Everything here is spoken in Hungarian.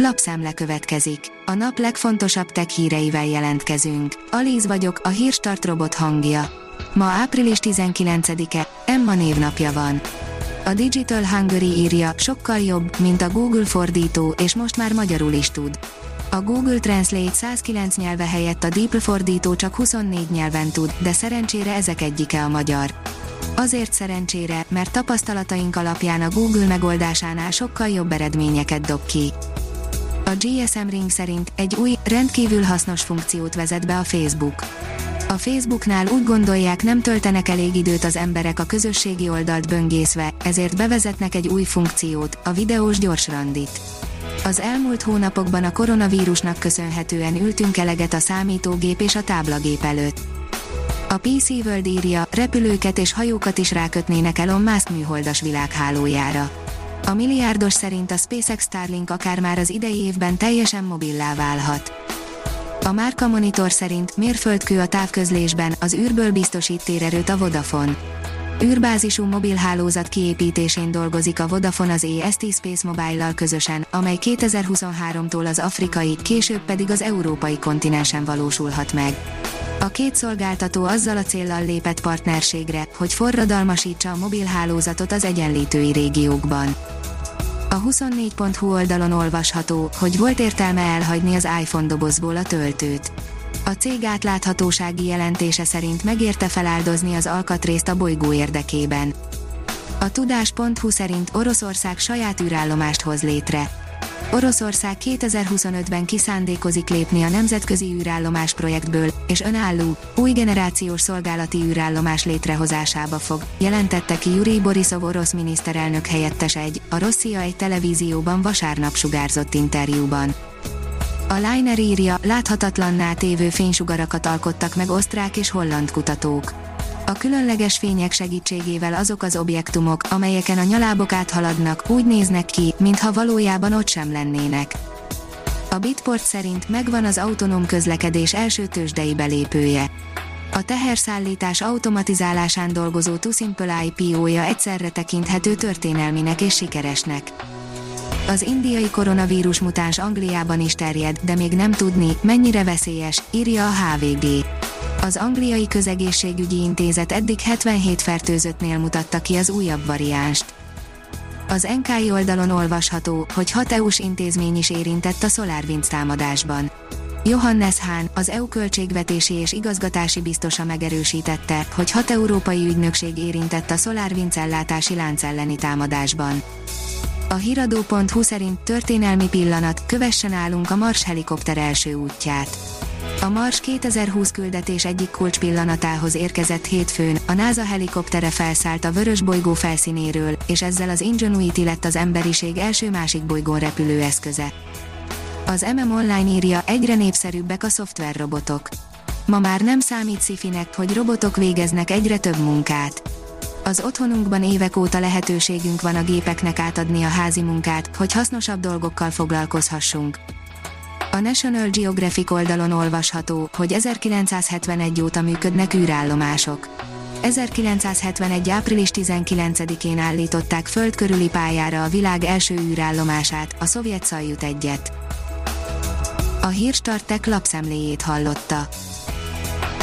Lapszemle következik. A nap legfontosabb tech híreivel jelentkezünk. Alíz vagyok, a hírstart robot hangja. Ma április 19-e, Emma névnapja van. A Digital Hungary írja, sokkal jobb, mint a Google fordító, és most már magyarul is tud. A Google Translate 109 nyelve helyett a DeepL fordító csak 24 nyelven tud, de szerencsére ezek egyike a magyar. Azért szerencsére, mert tapasztalataink alapján a Google megoldásánál sokkal jobb eredményeket dob ki. A GSM Ring szerint egy új, rendkívül hasznos funkciót vezet be a Facebook. A Facebooknál úgy gondolják nem töltenek elég időt az emberek a közösségi oldalt böngészve, ezért bevezetnek egy új funkciót, a videós gyors randit. Az elmúlt hónapokban a koronavírusnak köszönhetően ültünk eleget a számítógép és a táblagép előtt. A PC World írja, repülőket és hajókat is rákötnének Elon Musk műholdas világhálójára. A milliárdos szerint a SpaceX Starlink akár már az idei évben teljesen mobillá válhat. A Márka Monitor szerint mérföldkő a távközlésben, az űrből biztosít térerőt a Vodafone. űrbázisú mobilhálózat kiépítésén dolgozik a Vodafone az EST Space Mobile-lal közösen, amely 2023-tól az afrikai, később pedig az európai kontinensen valósulhat meg. A két szolgáltató azzal a céllal lépett partnerségre, hogy forradalmasítsa a mobilhálózatot az egyenlítői régiókban. A 24.hu oldalon olvasható, hogy volt értelme elhagyni az iPhone dobozból a töltőt. A cég átláthatósági jelentése szerint megérte feláldozni az alkatrészt a bolygó érdekében. A tudás.hu szerint Oroszország saját űrállomást hoz létre. Oroszország 2025-ben kiszándékozik lépni a nemzetközi űrállomás projektből, és önálló, új generációs szolgálati űrállomás létrehozásába fog, jelentette ki Yuri Borisov orosz miniszterelnök helyettes egy, a Rosszia egy televízióban vasárnap sugárzott interjúban. A Liner írja, láthatatlanná tévő fénysugarakat alkottak meg osztrák és holland kutatók. A különleges fények segítségével azok az objektumok, amelyeken a nyalábok áthaladnak, úgy néznek ki, mintha valójában ott sem lennének. A Bitport szerint megvan az autonóm közlekedés első tőzsdei belépője. A teherszállítás automatizálásán dolgozó Tusimple IPO-ja egyszerre tekinthető történelminek és sikeresnek. Az indiai koronavírus mutáns Angliában is terjed, de még nem tudni, mennyire veszélyes, írja a HVG. Az angliai közegészségügyi intézet eddig 77 fertőzöttnél mutatta ki az újabb variánst. Az NK oldalon olvasható, hogy hat EU-s intézmény is érintett a SolarWinds támadásban. Johannes Hahn, az EU költségvetési és igazgatási biztosa megerősítette, hogy hat európai ügynökség érintett a SolarWinds ellátási lánc elleni támadásban. A hiradó.hu szerint történelmi pillanat, kövessen állunk a Mars helikopter első útját. A Mars 2020 küldetés egyik kulcs pillanatához érkezett hétfőn, a NASA helikoptere felszállt a vörös bolygó felszínéről, és ezzel az Ingenuity lett az emberiség első másik bolygón repülő eszköze. Az MM Online írja, egyre népszerűbbek a szoftverrobotok. Ma már nem számít szifinek, hogy robotok végeznek egyre több munkát. Az otthonunkban évek óta lehetőségünk van a gépeknek átadni a házi munkát, hogy hasznosabb dolgokkal foglalkozhassunk. A National Geographic oldalon olvasható, hogy 1971 óta működnek űrállomások. 1971. április 19-én állították föld körüli pályára a világ első űrállomását, a szovjet Szajut egyet. A hírstartek lapszemléjét hallotta.